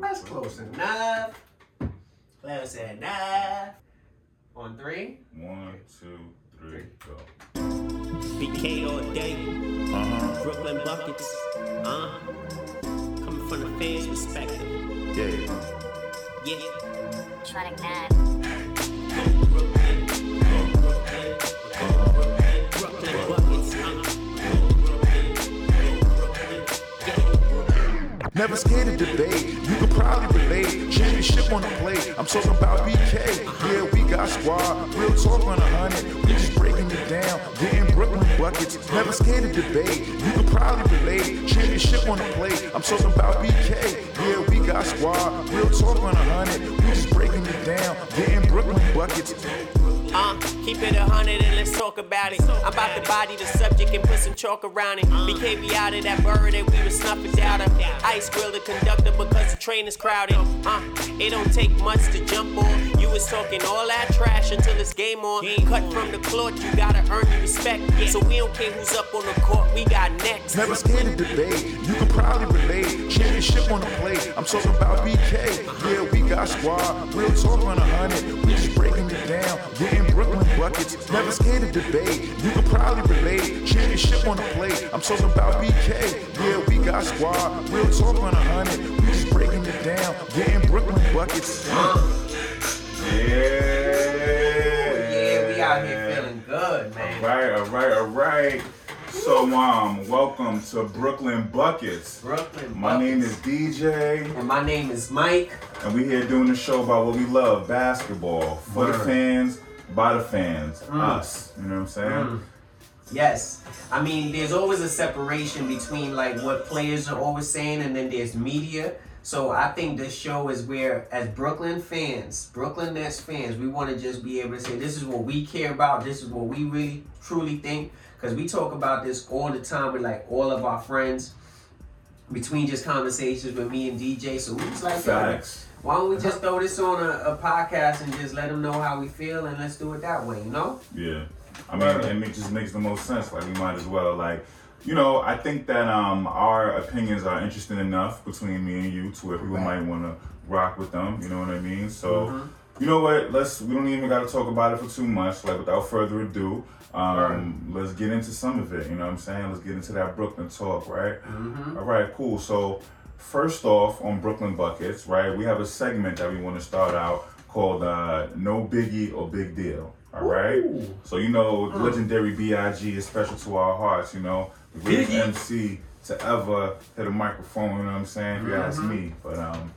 That's close enough. Close enough. On three. One, two, three, go. BK all day. Uh-huh. Brooklyn buckets. Uh. Coming from the fans' perspective. Yeah. Yeah. Tronic 9. Brooklyn Never scared to debate. You could probably relate. Championship on the plate. I'm talking about BK. Yeah, we got squad. Real talk on a hundred. We just breaking it down. Getting Brooklyn buckets. Never scared to debate. You could probably relate. Championship on the plate. I'm talking about BK. Yeah, we got squad. Real talk on a hundred. We just breaking it down. Getting Brooklyn buckets. Uh, keep it a hundred and let's talk about it. I'm about to body the subject and put some chalk around it. BK out of that bird that we was snuffing down. Ice grill the conductor because the train is crowded. Uh, it don't take much to jump on. You was talking all that trash until it's game on. Ain't cut from the cloth, you gotta earn your respect. So we don't care who's up on the court, we got next. Never scared to debate. You could probably relate. Championship on the plate. I'm talking about BK. Yeah, we got squad. Real talk on a hundred. We just breaking it down. Getting Brooklyn buckets. Never scared to debate. You could probably relate. Championship on the plate. I'm talking about BK. Yeah, we got squad. Real talk on a hundred. We just breaking it down. Getting Brooklyn buckets. Yeah. Yeah, we out here feeling good, man. right, all right, all right. So, um, welcome to Brooklyn Buckets. Brooklyn. My name is DJ, And my name is Mike. and we here doing the show about what we love: basketball for the fans, by the fans, Mm. us. You know what I'm saying? Mm. Yes. I mean, there's always a separation between like what players are always saying and then there's media. So I think this show is where, as Brooklyn fans, Brooklyn Nets fans, we want to just be able to say, this is what we care about. This is what we really, truly think. Because we talk about this all the time with like all of our friends between just conversations with me and DJ. So we was like, Facts. Why don't we just throw this on a, a podcast and just let them know how we feel and let's do it that way, you know? Yeah. I mean, it just makes the most sense. Like, we might as well, like, you know, I think that um our opinions are interesting enough between me and you to where people Right. might want to rock with them. You know what I mean? So, Mhm. you know what? Let's. We don't even got to talk about it for too much. Like, without further ado, um, let's get into some of it. You know what I'm saying? Let's get into that Brooklyn talk, right? Mm-hmm. All right, cool. So, first off, on Brooklyn Buckets, right, we have a segment that we want to start out called uh, No Biggie or Big Deal. All right? Ooh. So, you know, Mm. legendary B.I.G. is special to our hearts, you know, the greatest Biggie. MC to ever hit a microphone, you know what I'm saying, if you ask Mhm. me. But, um,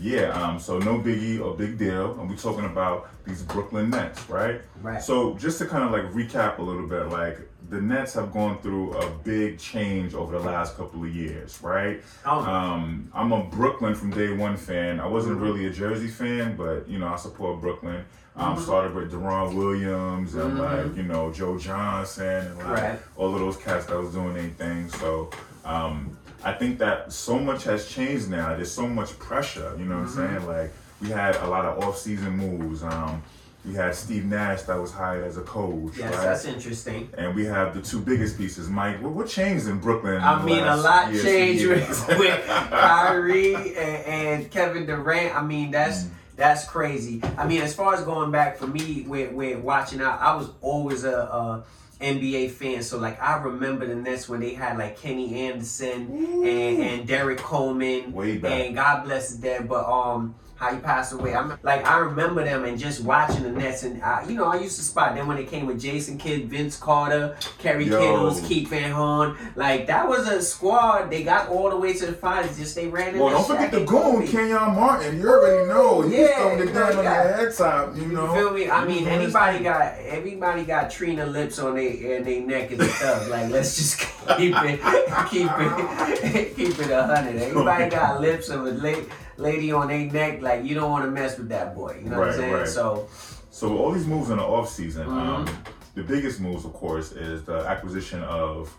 yeah, um, so no biggie or big deal, and we're talking about these Brooklyn Nets, right? Right. So just to kind of like recap a little bit, like the Nets have gone through a big change over the last couple of years, right? Oh. Um, I'm a Brooklyn from day one fan. I wasn't Mhm. really a Jersey fan, but you know I support Brooklyn. Um, Mhm. Started with Deron Williams and Mhm. like you know Joe Johnson and like Right. all of those cats that was doing their thing. So um, I think that so much has changed now. There's so much pressure. You know what Mm-hmm. I'm saying? Like we had a lot of off-season moves. Um, we had Steve Nash that was hired as a coach, yes, right? that's interesting. and we have the two biggest pieces. Mike, what, what changed in Brooklyn? I mean, a lot changed with, with Kyrie and, and Kevin Durant. I mean, that's Mm. that's crazy. I mean, as far as going back for me, with, with watching out, I was always a, a NBA fan. So like, I remember the Nets when they had like Kenny Anderson and, and Derrick Coleman. Way back. And God bless his dead, but um. How he passed away. I'm like I remember them and just watching the Nets and I, you know I used to spot them when they came with Jason Kidd, Vince Carter, Kerry Yo. Kittles, Keith Van Horn. Like that was a squad. They got all the way to the finals. Just they ran in. Well, don't forget the goon, Kenyon Martin. You already know. He Yeah, throwing it down on yeah. their head top, you know. You feel me? I mean, Mhm. anybody got everybody got Trina lips on their and their neck is a thug. Like, let's just keep it, keep it, keep it a hundred. Everybody got lips of a la- lady on their neck. Like, you don't want to mess with that boy. You know what I'm saying? right. So, So all these moves in the offseason, um, Mhm. the biggest moves, of course, is the acquisition of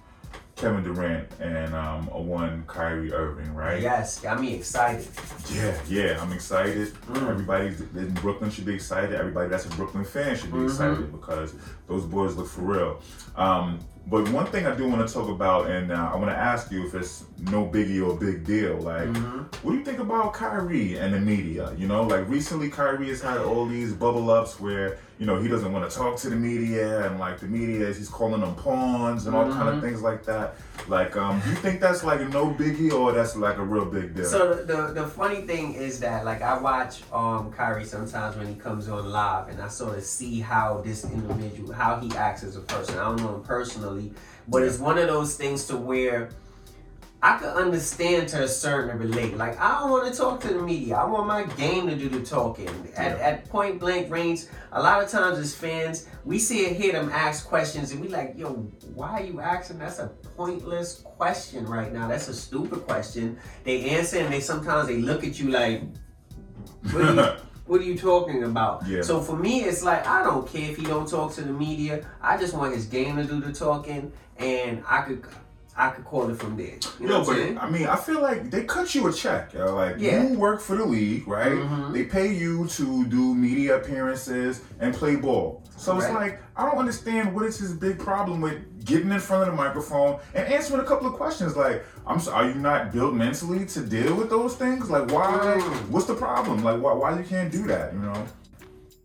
Kevin Durant and um, a one Kyrie Irving, right? yes, got me excited. Yeah, yeah, I'm excited. Mm. Everybody in Brooklyn should be excited. Everybody that's a Brooklyn fan should be Mhm. excited because those boys look for real. Um, but one thing I do want to talk about, and uh, I want to ask you if it's no biggie or big deal. Like, Mm-hmm. what do you think about Kyrie and the media? You know, like recently Kyrie has had all these bubble ups where you know he doesn't want to talk to the media, and like the media is he's calling them pawns and all kind Mm-hmm. of things like that. Like, um, do you think that's like no biggie or that's like a real big deal? So the, the the funny thing is that like I watch um Kyrie sometimes when he comes on live and I sort of see how this individual how he acts as a person. I don't know him personally, but it's one of those things to where I can understand to a certain relate. Like I don't want to talk to the media. I want my game to do the talking. At, Yeah. at point blank range, a lot of times as fans, we see it hit them ask questions and we like, yo, why are you asking? That's a pointless question right now. That's a stupid question. They answer and they sometimes they look at you like, what are you, what are you talking about? Yeah. So for me, it's like I don't care if he don't talk to the media. I just want his game to do the talking, and I could, I could call it from there. You know Yo, what but saying? I mean, I feel like they cut you a check. Yo. Like Yeah. you work for the league, right? Mhm. They pay you to do media appearances and play ball. So it's like I don't understand what is his big problem with getting in front of the microphone and answering a couple of questions. Like, I'm so, are you not built mentally to deal with those things? Like, why? Mm. What's the problem? Like, why? Why you can't do that? You know?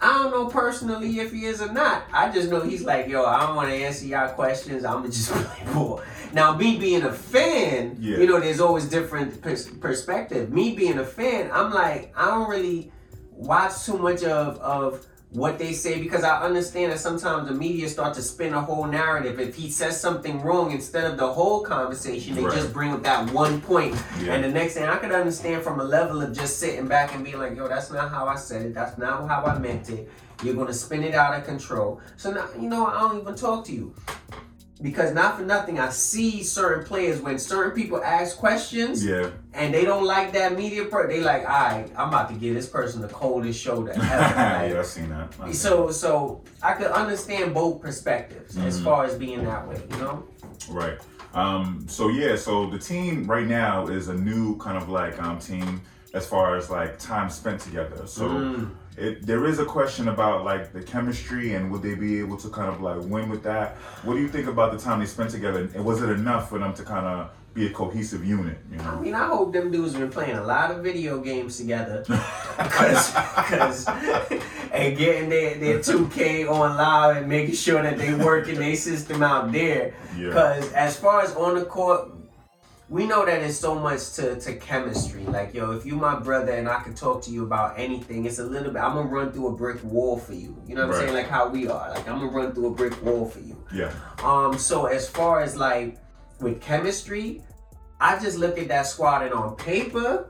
I don't know personally if he is or not. I just know he's like, yo, I don't want to answer y'all questions. I'm just play ball. Now, me being a fan, Yeah. you know, there's always different pers- perspective. Me being a fan, I'm like, I don't really watch too much of of what they say because I understand that sometimes the media start to spin a whole narrative. If he says something wrong, instead of the whole conversation, they Right. just bring up that one point. Yeah. And the next thing I could understand from a level of just sitting back and being like, yo, that's not how I said it. That's not how I meant it. You're gonna spin it out of control. So now, you know, I don't even talk to you. Because not for nothing, I see certain players when certain people ask questions Yeah. and they don't like that media part, they like, all right, I'm about to give this person the coldest shoulder ever. Yeah, I've seen that. I've so so I could understand both perspectives as Mhm. far as being that way, you know? Right. Um, so yeah, so the team right now is a new kind of like um, team as far as like time spent together. So Mm. It, there is a question about like the chemistry and would they be able to kind of like win with that? What do you think about the time they spent together? And was it enough for them to kind of be a cohesive unit? You know? I mean, I hope them dudes been playing a lot of video games together. Cause, cause, and getting their, their 2K on live and making sure that they working their system out there. Yeah. Cause as far as on the court, we know that it's so much to, to chemistry. Like, yo, if you my brother and I could talk to you about anything, it's a little bit, I'm gonna run through a brick wall for you. You know what I'm saying? Like how we are. Like, I'm gonna run through a brick wall for you. Yeah. Um, so as far as like with chemistry, I just look at that squad and on paper,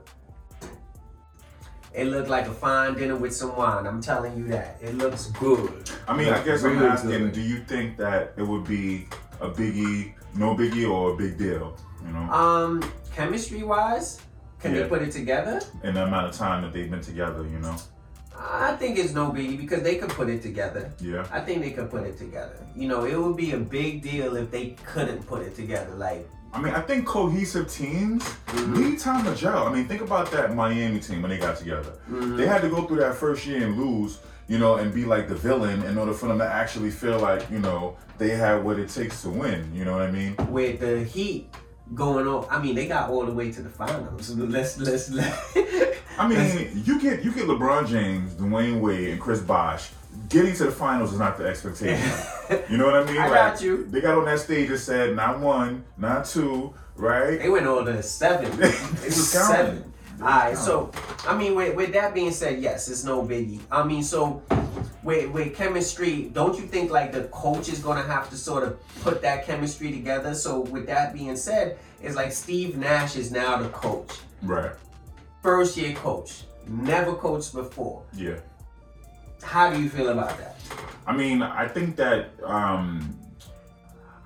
it looked like a fine dinner with some wine. I'm telling you that. It looks good. I mean, I guess I'm asking, good. do you think that it would be a biggie, no biggie, or a big deal? You know, Um, chemistry wise, can Yeah. they put it together? in the amount of time that they've been together. You know. I think it's no biggie because they could put it together. Yeah. I think they could put it together. You know, it would be a big deal if they couldn't put it together. Like, I mean, I think cohesive teams Mm-hmm. need time to gel. I mean, think about that Miami team when they got together. Mm-hmm. They had to go through that first year and lose, you know, and be like the villain in order for them to actually feel like, you know, they had what it takes to win. You know what I mean? with the Heat going on, I mean, they got all the way to the finals. Let's let's let. I mean, you get you get LeBron James, Dwyane Wade, and Chris Bosh. Getting to the finals is not the expectation. you know what I mean? I got you. They got on that stage and said, not one, not two, right? They went all to seven. It was seven. All right, so I mean, with, with that being said, yes, it's no biggie. I mean, so with with chemistry, don't you think like the coach is gonna have to sort of put that chemistry together? So with that being said, it's like Steve Nash is now the coach, Right. first year coach, never coached before. Yeah. How do you feel about that? I mean, I think that um,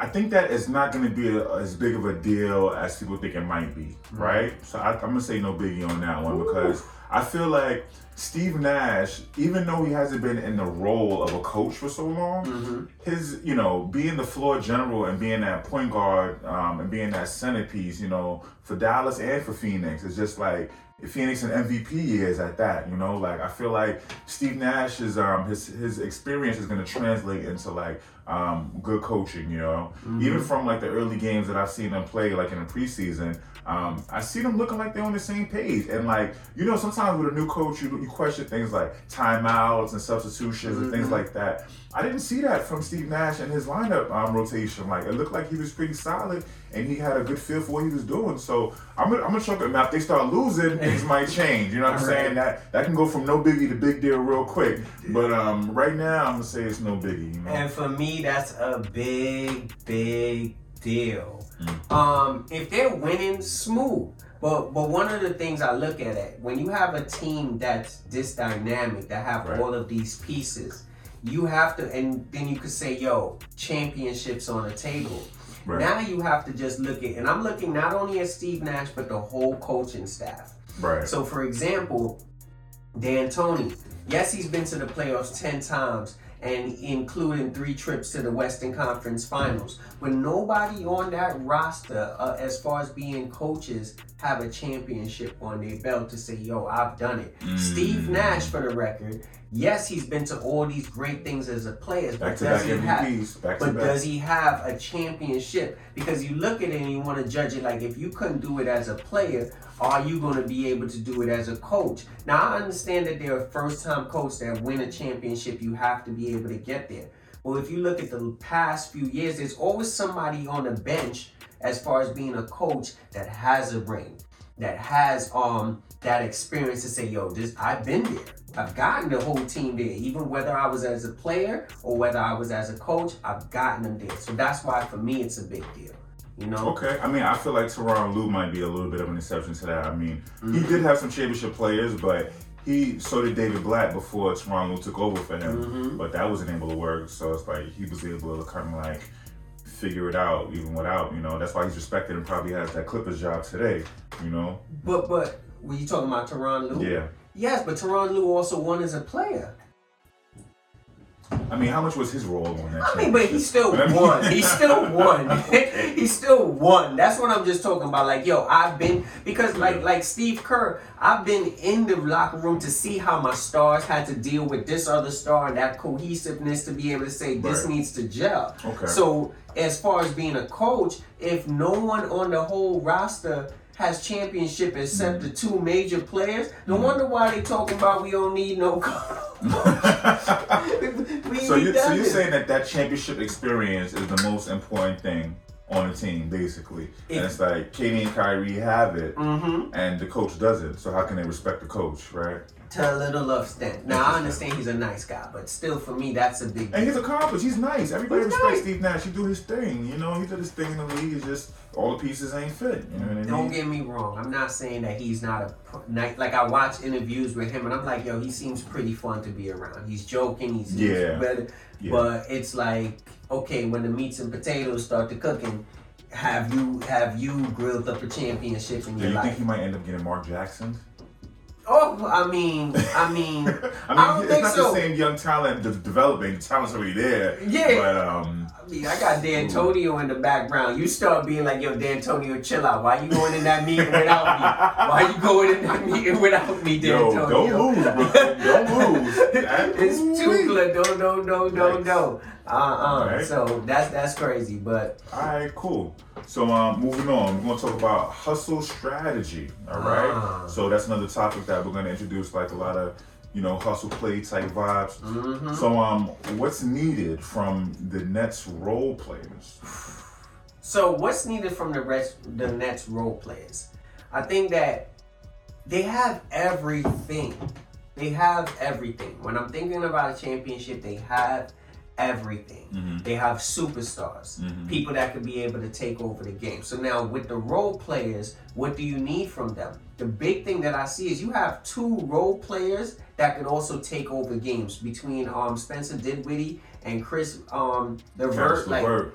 I think that it's not going to be a, as big of a deal as people think it might be, right? So I, I'm gonna say no biggie on that one because I feel like Steve Nash, even though he hasn't been in the role of a coach for so long, his you know being the floor general and being that point guard um, and being that centerpiece, you know, for Dallas and for Phoenix, is just like Phoenix and MVP years at that, you know. Like I feel like Steve Nash is um his his experience is gonna translate into like um good coaching, you know. Mm-hmm. even from like the early games that I've seen them play, like in the preseason. Um, I see them looking like they're on the same page, and like you know, sometimes with a new coach, you, you question things like timeouts and substitutions and Mm-hmm. things like that. I didn't see that from Steve Nash and his lineup um, rotation. Like it looked like he was pretty solid, and he had a good feel for what he was doing. So I'm gonna, I'm gonna chuck it. Now if they start losing, things might change. You know what I'm Right. saying? That that can go from no biggie to big deal real quick. But um, right now, I'm gonna say it's no biggie. You know? And for me, that's a big, big deal. Mm. Um, if they're winning, smooth. But but one of the things I look at it when you have a team that's this dynamic that have Right. all of these pieces, you have to, and then you could say, "Yo, championships on the table." Right. Now you have to just look at, and I'm looking not only at Steve Nash but the whole coaching staff. right. So, for example, D'Antoni, yes, he's been to the playoffs 10 times and including three trips to the Western Conference Finals. But nobody on that roster, uh, as far as being coaches, have a championship on their belt to say, yo, I've done it. Mm. Steve Nash, for the record, yes, he's been to all these great things as a player, back but to does he have Back but back. does he have a championship? Because you look at it and you want to judge it like if you couldn't do it as a player, are you going to be able to do it as a coach? Now I understand that they're a first-time coach that win a championship. You have to be able to get there. But if you look at the past few years, there's always somebody on the bench as far as being a coach that has a ring, that has um that experience to say, yo, this I've been there. I've gotten the whole team there, even whether I was as a player or whether I was as a coach, I've gotten them there. So that's why for me it's a big deal. You know? Okay, I mean, I feel like Tyronn Lue might be a little bit of an exception to that. I mean, Mm-hmm. he did have some championship players, but he so did David Blatt before Tyronn Lue took over for him, Mm-hmm. but that wasn't able to work. So it's like he was able to kind of like figure it out even without, you know. That's why he's respected and probably has that Clippers job today, you know. But but were you talking about Tyronn Lue? Yeah, Yes, but Tyronn Lue also won as a player. I mean, how much was his role on that? I mean, but he still But I mean- won. He still won. he still won. That's what I'm just talking about. Like, yo, I've been because like like Steve Kerr, I've been in the locker room to see how my stars had to deal with this other star and that cohesiveness to be able to say this Right. needs to gel. Okay. So as far as being a coach, if no one on the whole roster has championship except Mm-hmm. the two major players, no wonder why they talking about we don't need no coach. we So you so you're saying that that championship experience is the most important thing on the team, basically, and it's like Katie and Kyrie have it, Mhm. and the coach doesn't. So how can they respect the coach, right? to a little extent. Now I understand he's a nice guy, but still for me that's a big And he's accomplished. He's nice. Everybody He's respects nice. Steve Nash. He do his thing. You know, he did his thing in the league. It's just all the pieces ain't fit. You know what I mean? Don't get me wrong. I'm not saying that he's not a. Like I watch interviews with him, and I'm like, yo, he seems pretty fun to be around. He's joking. He's Yeah. better. Yeah. But it's like, okay, when the meats and potatoes start to cooking, have you have you grilled up a championship in Do your you life? think he might end up getting Mark Jackson? oh, I mean, I mean, I mean, I it's not so. the same young talent de- developing. Talent's already there. Yeah. But um, I got D'Antonio in the background. You start being like, yo, D'Antonio, chill out. Why you going in that meeting without me? Why you going in that meeting without me, yo, D'Antonio? don't lose, bro. Don't lose. It's too good. No, no, no, no, no. Uh, uh. Alright. So that's that's crazy. But All right, cool. So um, moving on, we're gonna talk about hustle strategy. All right. Ah. So that's another topic that we're gonna introduce, like a lot of, you know, hustle play type vibes. Mm-hmm. So um, what's needed from the Nets role players? so what's needed from the rest the Nets role players? I think that they have everything. They have everything. When I'm thinking about a championship, they have everything. They have superstars, people that could be able to take over the game. So now with the role players, what do you need from them? The big thing that I see is you have two role players that could also take over games between um Spencer Dinwiddie and Chris um the Caris like LeVert.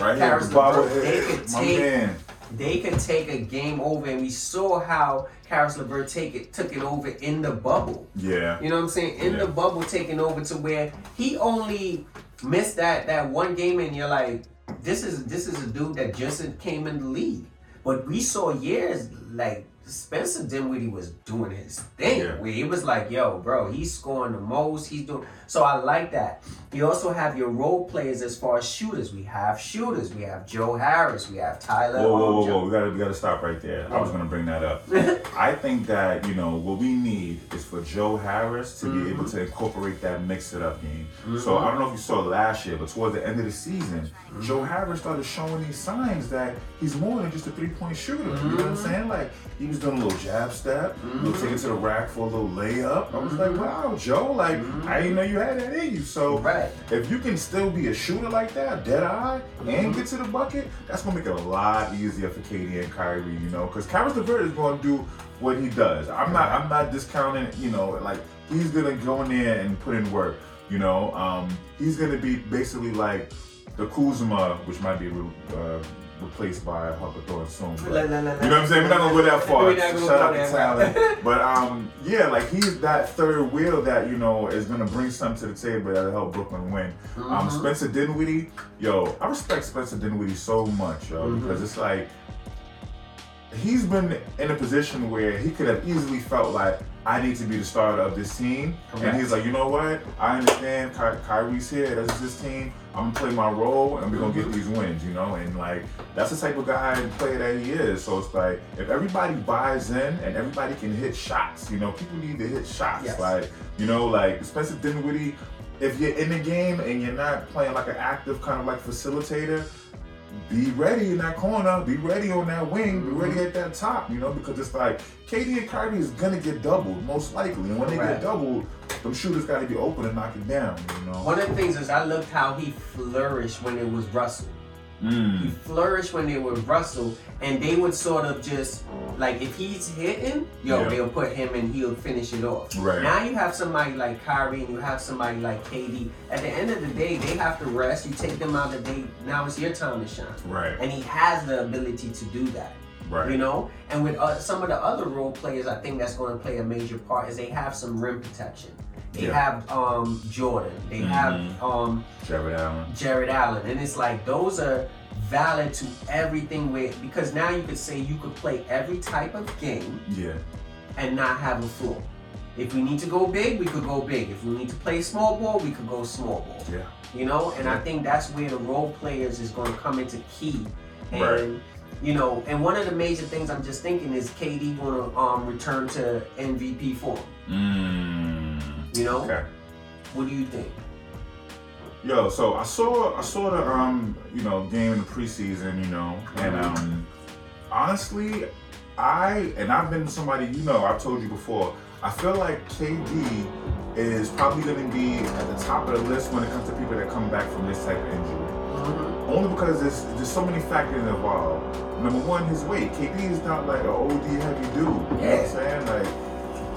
Right here, the LeVert, they could take- man. they could take a game over and we saw how Caris LeVert take it took it over in the bubble. Yeah. You know what I'm saying? In Yeah. the bubble, taking over to where he only missed that that one game, and you're like, this is this is a dude that just came in the league. But we saw years like Spencer Dinwiddie was doing his thing. Yeah. Where he was like, "Yo, bro, he's scoring the most. He's doing." So I like that. You also have your role players as far as shooters. We have shooters. We have Joe Harris. We have Tyler. Whoa, whoa, whoa, whoa! We gotta, we gotta stop right there. I was gonna bring that up. I think that you know what we need is for Joe Harris to be mm-hmm. able to incorporate that mix it up game. Mm-hmm. So I don't know if you saw last year, but towards the end of the season, mm-hmm. Joe Harris started showing these signs that he's more than just a three point shooter. You know what I'm saying? Like he was doing a little jab step, he'll take it to the rack for a little layup. I was like, wow, Joe, like I didn't know you had that in you. So Right. If you can still be a shooter like that, dead eye, and get to the bucket, that's gonna make it a lot easier for KD and Kyrie, you know, because Kyrie LeVert is gonna do what he does. I'm not, I'm not discounting, you know, like he's gonna go in there and put in work, you know. Um, he's gonna be basically like the Kuzma, which might be uh, replaced by Harper Thorne soon. but- La, la, la, you know what I'm saying? We're not gonna go that far. Shout out to talent. But um, yeah, like he's that third wheel that you know is gonna bring something to the table that'll help Brooklyn win. Mm-hmm. Um, Spencer Dinwiddie, yo, I respect Spencer Dinwiddie so much, yo, Mm-hmm. because it's like he's been in a position where he could have easily felt like I need to be the starter of this team, Correct. and he's like, you know what? I understand Ky- Kyrie's here. This is his team. I'm gonna play my role, and we're gonna Mm-hmm. get these wins, you know. And like that's the type of guy and player that he is. So it's like if everybody buys in and everybody can hit shots, you know, people need to hit shots. Yes. Like you know, like Spencer Dinwiddie. If you're in the game and you're not playing like an active kind of like facilitator, be ready in that corner, be ready on that wing, be ready mm-hmm. at that top, you know, because it's like KD and Kyrie is gonna get doubled, most likely. And when they Right. get doubled, them shooters gotta be open and knock it down, you know. One of the things is I looked how he flourished when it was Russell. He Mm. flourished when they were Russell, and they would sort of just like if he's hitting, yo, Yeah. they'll put him and he'll finish it off. Right. Now you have somebody like Kyrie and you have somebody like KD. At the end of the day, they have to rest. You take them out of the day. Now it's your time to shine. Right. And he has the ability to do that. Right. You know, and with uh, some of the other role players, I think that's going to play a major part. Is they have some rim protection. They Yeah. have um, Jordan. They have um, Jarrett Allen. Jarrett Allen, and it's like those are valid to everything. With because now you could say you could play every type of game Yeah. and not have a flaw. If we need to go big, we could go big. If we need to play small ball, we could go small ball. Yeah. You know, and I think that's where the role players is going to come into key. And Right. you know, and one of the major things I'm just thinking is KD going to um, return to MVP form. Mm. You know, Okay. what do you think? Yo, so I saw I saw the um you know game in the preseason, you know, and um honestly, I and I've been somebody you know I've told you before. I feel like KD is probably going to be at the top of the list when it comes to people that come back from this type of injury. Only because there's there's so many factors involved. Number one, his weight. KD is not like an OD heavy dude. You know what I'm saying? Like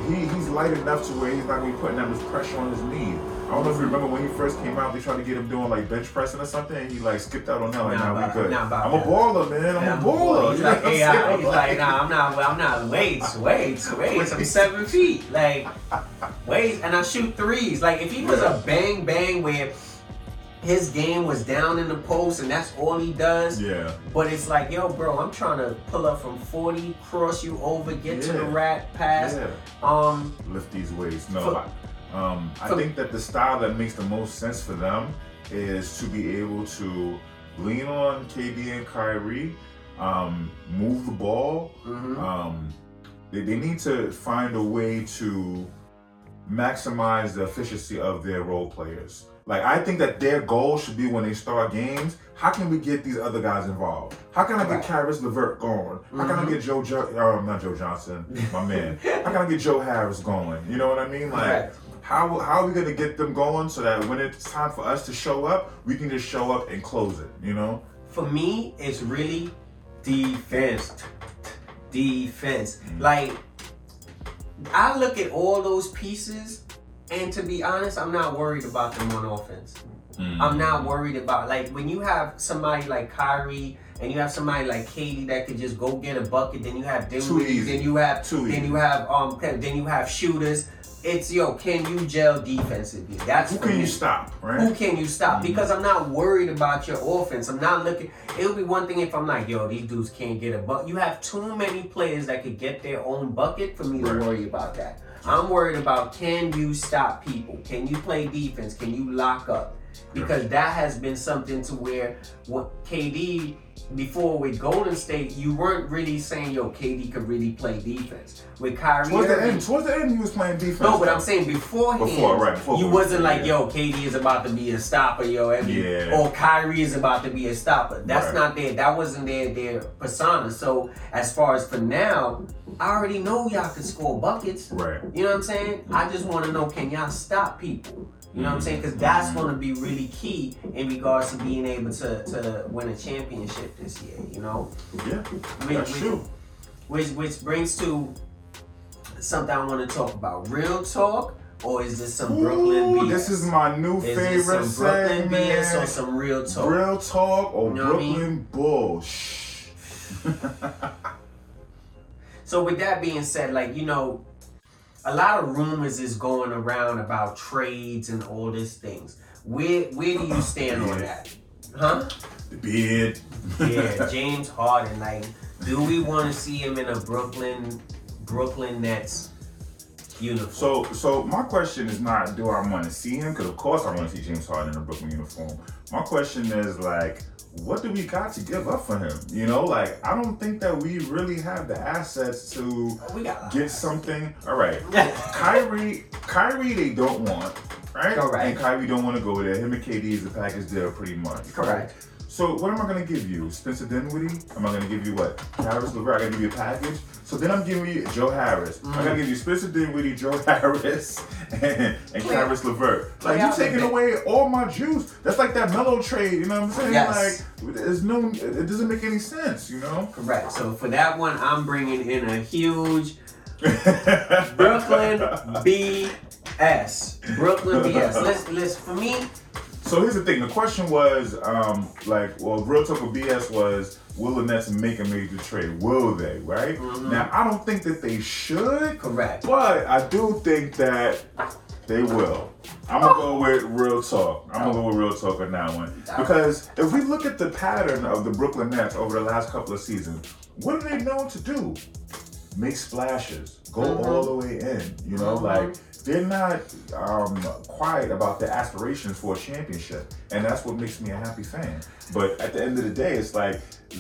he, he's light enough to where he's not gonna be putting that much pressure on his knee. I don't know if you remember when he first came out, they tried to get him doing like bench pressing or something, and he like skipped out on that. Like, Nah, nah, we good. about I'm a baller, man. I'm Yeah, a baller. He's like I'm AI. saying? He's like, nah, I'm not. I'm not. Wait, wait, wait. I'm seven feet. Like, wait, and I shoot threes. Like, if he was a bang bang where his game was down in the post and that's all he does. Yeah. But it's like, yo, bro, I'm trying to pull up from 40, cross you over, get to the Yeah. rat pass. Yeah. Um, lift these weights. No, For- I, um, I for- think that the style that makes the most sense for them is to be able to lean on KD and Kyrie, um, move the ball. mhm. Um, they, they need to find a way to maximize the efficiency of their role players. Like I think that their goal should be when they start games, how can we get these other guys involved? How can I get. Caris LeVert going? How can I Mhm. get Joe jo- uh, not Joe Johnson, my man. How can I get Joe Harris going? You know what I mean? Like how how are we gonna get them going so that when it's time for us to show up, we can just show up and close it, you know? for me, it's really defense. Defense. Mm-hmm. Like, I look at all those pieces, and to be honest, I'm not worried about them on offense. Mm-hmm. I'm not worried about like when you have somebody like Kyrie and you have somebody like Katie that could just go get a bucket. Then you have Dinwiddie. Then you have Too then easy. you have um then you have shooters. it's yo, can you gel defensively? That's Who can me. you stop, right? Who can you stop? Because I'm not worried about your offense. I'm not looking. It'll be one thing if I'm like, yo, these dudes can't get a buck. You have too many players that could get their own bucket for me to worry about that. I'm worried about can you stop people? Can you play defense? Can you lock up? Because that has been something to where what KD before with Golden State, you weren't really saying yo KD could really play defense. With Kyrie Towards the end, towards the end, he was playing defense. no, but I'm saying beforehand, Before, right, before you wasn't like, yeah. yo, KD is about to be a stopper, yo, every, Yeah. or Kyrie is about to be a stopper. That's Right. not there. that wasn't their their persona. So as far as for now, I already know y'all can score buckets. Right. You know what I'm saying? I just want to know, can y'all stop people? You know what I'm saying? Mm-hmm. Because that's going to be really key in regards to being able to, to win a championship this year. You know, Yeah, We- that's we- true. which which brings to something I want to talk about. Real talk, or is this some Brooklyn BS? this is my new is favorite this some Brooklyn segment. BS or some real talk? Real talk or You know what I mean? Brooklyn Bull. Shh. So with that being said, like you know, a lot of rumors is going around about trades and all these things. Where where do you stand on that? Huh? The beard. Yeah, James Harden. Like, do we want to see him in a Brooklyn Brooklyn Nets uniform? So, so my question is not do I want to see him? Because of course I want to see James Harden in a Brooklyn uniform. My question is like, what do we got to give up for him? You know, like I don't think that we really have the assets to we got a lot. get something. All right, Kyrie, Kyrie, they don't want. Right? Correct. And Kyrie don't want to go there. Him and KD is a package deal pretty much. Correct. So what am I gonna give you? Spencer Dinwiddie? Am I gonna give you what? Harris LeVert? I gotta give you a package. So then I'm giving you Joe Harris. Mm. I gotta give you Spencer Dinwiddie, Joe Harris, and, and Play- Harris LeVert. Like you out a taking away all my juice. That's like that mellow trade. You know what I'm saying? Yes. Like there's no. It doesn't make any sense. You know. Correct. So for that one, I'm bringing in a huge Brooklyn BS. Brooklyn BS. Let's let's for me. So here's the thing. The question was, um, like, well, real talk with BS was, will the Nets make a major trade? Will they? Right mm-hmm. now, I don't think that they should. Correct. But I do think that they will. I'm gonna go with real talk. I'm gonna go with real talk on that one because if we look at the pattern of the Brooklyn Nets over the last couple of seasons, what are they known to do? Make splashes, go mm-hmm. all the way in. You know, mm-hmm. like they're not um, quiet about their aspirations for a championship, and that's what makes me a happy fan. But at the end of the day, it's like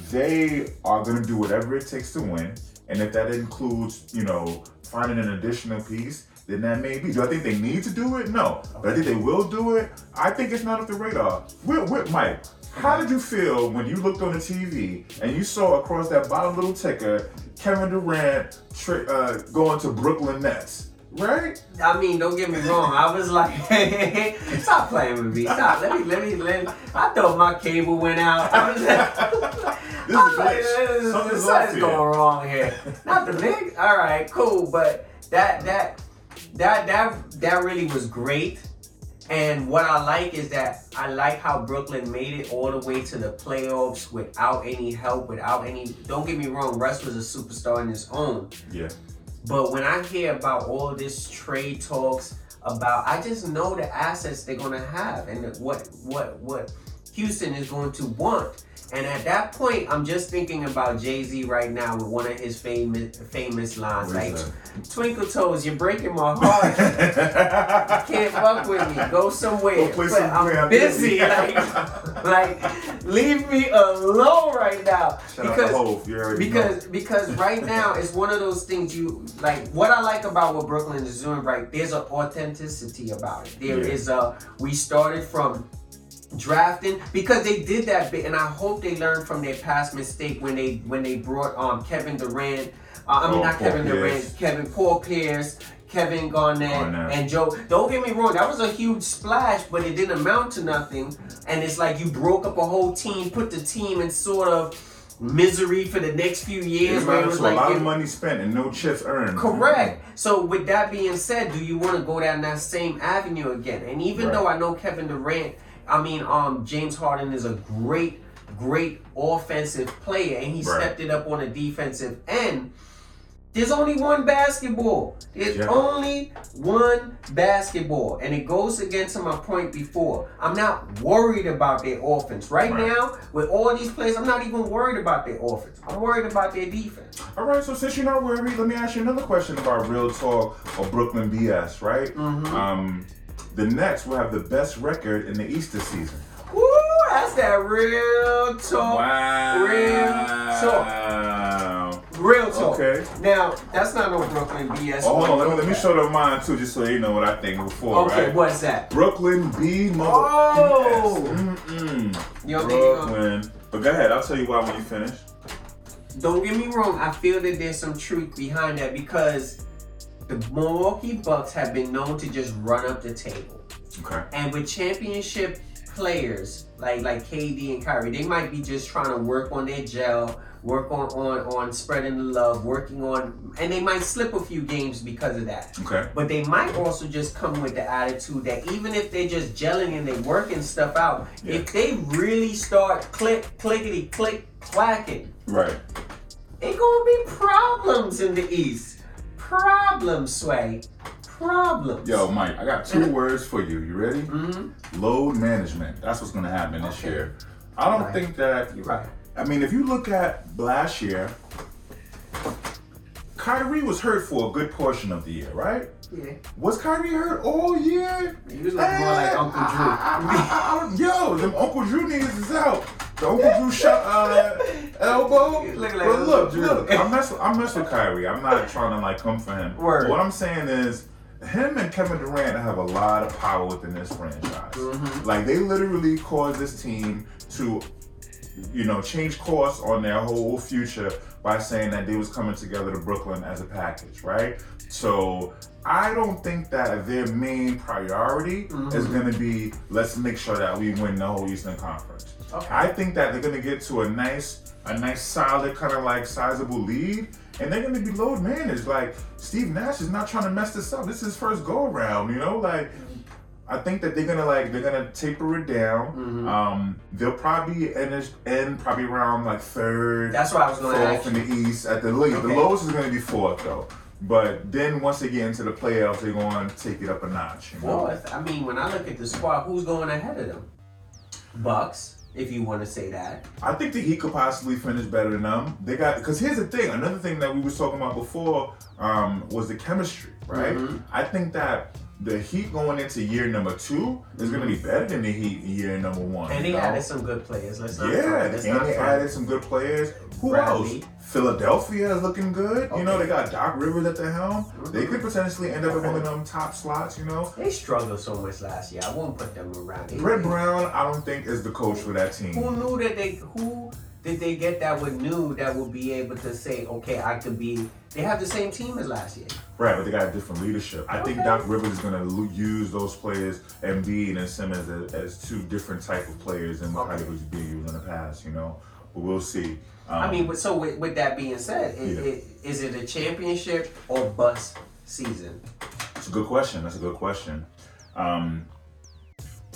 they are gonna do whatever it takes to win, and if that includes, you know, finding an additional piece, then that may be. Do I think they need to do it? No. But I think they will do it. I think it's not off the radar. With, with Mike, how did you feel when you looked on the TV and you saw across that bottom little ticker Kevin Durant tra- uh, going to Brooklyn Nets? Right? I mean, don't get me wrong. I was like, stop playing with me. Stop. Let me, let me, let me. I thought my cable went out. I was like, This I is was like, "This- Something's something's off here." going wrong here. Not the link. All right, cool. But that, that, that, that, that really was great. And what I like is that I like how Brooklyn made it all the way to the playoffs without any help, without any. Don't get me wrong, Russ was a superstar in his own. Yeah. But when I hear about all this trade talks about, I just know the assets they're gonna have and what what what Houston is going to want. And at that point, I'm just thinking about Jay Z right now with one of his famous famous lines, like "Twinkle toes, you're breaking my heart. Can't fuck with me. Go somewhere. Go But I'm busy. Busy. like, like, leave me alone right now. Shout out to Hov, you already because because right now it's one of those things you like. What I like about what Brooklyn is doing, right? There's an authenticity about it. There Yeah. is a. We started from drafting because they did that bit, and I hope they learned from their past mistake when they when they brought um Kevin Durant. Uh, I mean Oh, not Paul Kevin Durant, Kevin Paul Pierce. Kevin Garnett, Garnett. and Joe. Don't get me wrong, that was a huge splash, but it didn't amount to nothing. And it's like you broke up a whole team, put the team in sort of misery for the next few years. It where it was like a lot you- of money spent and no chips earned. Correct. So with that being said, do you want to go down that same avenue again? And even Right. though I know Kevin Durant, I mean, um, James Harden is a great, great offensive player, and he Right. stepped it up on the defensive end. There's only one basketball. There's Yeah. only one basketball. And it goes against my point before. I'm not worried about their offense. Right, Right. now, with all these players, I'm not even worried about their offense. I'm worried about their defense. All right, so since you're not worried, let me ask you another question about real talk or Brooklyn BS, right? Mm-hmm. Um, the Nets will have the best record in the East this season. Woo, that's that real talk. Wow. Real talk. Wow. Real talk. Okay. Now, that's not no Brooklyn BS. Oh, hold on, let me, let me show them mine too, just so you know what I think before, Okay, right? what's that? Brooklyn B mother Oh! Mm-mm. You think Brooklyn. But go ahead, I'll tell you why when you finish. Don't get me wrong, I feel that there's some truth behind that because the Milwaukee Bucks have been known to just run up the table. Okay. And with championship players like like KD and Kyrie, they might be just trying to work on their gel, work on on on spreading the love, working on and they might slip a few games because of that. Okay. But they might also just come with the attitude that even if they're just gelling and they working stuff out, Yeah. if they really start click clickety click clacking, Right. it gonna be problems in the East. Problems, Sway. Problems. Yo, Mike, I got two words for you. You ready? Mm-hmm. Load management. That's what's gonna happen this Okay. year. I don't Right. think that You're right. I mean, if you look at last year, Kyrie was hurt for a good portion of the year, right? Yeah. Was Kyrie hurt all year? He was looking more like Uncle Drew. I- I- I- yo, them Uncle Drew niggas is out. The Drew shot uh, elbow. Look like but look, look, I mess, I mess with Kyrie. I'm not trying to like come for him. Word. What I'm saying is, him and Kevin Durant have a lot of power within this franchise. Mm-hmm. Like they literally caused this team to you know, change course on their whole future by saying that they was coming together to Brooklyn as a package, right? So I don't think that their main priority is going to be let's make sure that we win the whole Eastern Conference. Okay. I think that they're going to get to a nice, a nice solid kind of like sizable lead, and they're going to be load managed. Like Steve Nash is not trying to mess this up. This is his first go around, you know, like. I think that they're gonna like they're gonna taper it down. Mm-hmm. Um, they'll probably end end probably around like third, That's what I was gonna fourth in the East. At the least, the lowest is gonna be fourth though. But then once they get into the playoffs, they're going to take it up a notch. You know? Fourth. I mean, when I look at the squad, who's going ahead of them? Bucks, if you want to say that. I think that he could possibly finish better than them. They got because here's the thing. Another thing that we was talking about before um, was the chemistry, right? Mhm. I think that the Heat going into year number two is going to be better than the Heat in year number one. And they know? added some good players. Let's not Yeah. And they added some good players. Who Bradley. else? Philadelphia is looking good. You know, they got Doc Rivers at the helm. They Mhm. could potentially end up in one of them top slots, you know. They struggled so much last year. I won't put them around. They- Brett Brown, I don't think is the coach for that team. Who knew that they? Who did they get that with new that will be able to say, okay, I could be. They have the same team as last year. Right, but they got a different leadership. I think Okay. Doc Rivers is going to use those players, Embiid and Simmons, as, as two different type of players than what Okay. he was being used in the past, you know. But we'll see. Um, I mean, but so with, with that being said, is, Yeah. it, is it a championship or bust season? It's a good question. That's a good question. Um,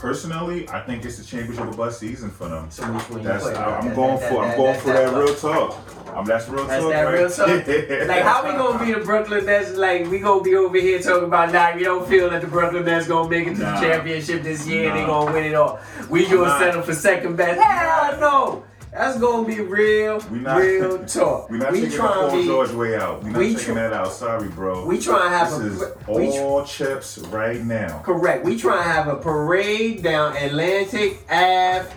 personally, I think it's a championship or bust season for them. So which one That's put? I, I'm That- going that- for I'm that- going that- for that, real talk. Um, that's real That's talk. that right real talk. Like how we gonna be the Brooklyn Nets? Like we gonna be over here talking about nah, we don't feel that the Brooklyn Nets gonna make it to Nah. the championship this year. and They gonna win it all. We gonna Nah. settle for second best. Hell no. That's gonna be real, We not real talk. We're not we taking the trying Paul be, George way out. We're not we taking try- that out. Sorry, bro. we trying to have this a is we tr- all chips right now. correct. We trying to have a parade down Atlantic Ave,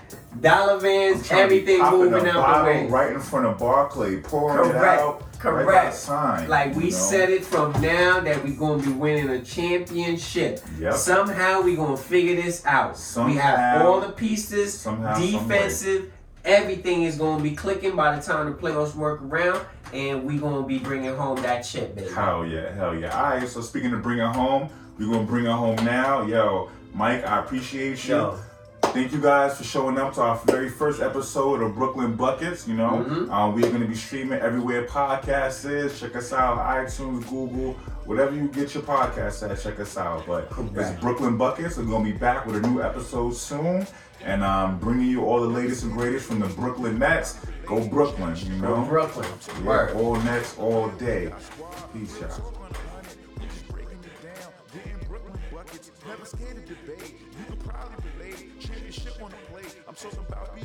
Dollar Vans, everything moving out the way. Right in front of Barclay, pouring Correct. it out. Correct. Sign, Like we you know? said it from now that we gonna be winning a championship. Yep. Somehow we gonna figure this out. Somehow, we have all the pieces, Somehow, some defensive. Everything is gonna be clicking by the time the playoffs work around, and we gonna be bringing home that chip, baby. Hell yeah, hell yeah. All right, so speaking of bring it home, we're gonna bring it home now. Yo, Mike, I appreciate you. Yo. Thank you guys for showing up to our very first episode of Brooklyn Buckets. You know, Mhm. uh, we're gonna be streaming everywhere podcast is. Check us out, iTunes, Google, whatever you get your podcast at. Check us out. But it's Brooklyn Buckets. We're gonna be back with a new episode soon. And um, bringing you all the latest and greatest from the Brooklyn Nets. Go Brooklyn, you know. Brooklyn. Yeah, Word. all Nets all day. Peace out. breaking it down, getting Brooklyn buckets, never scared to debate. You could probably relate, championship on the plate. I'm talking about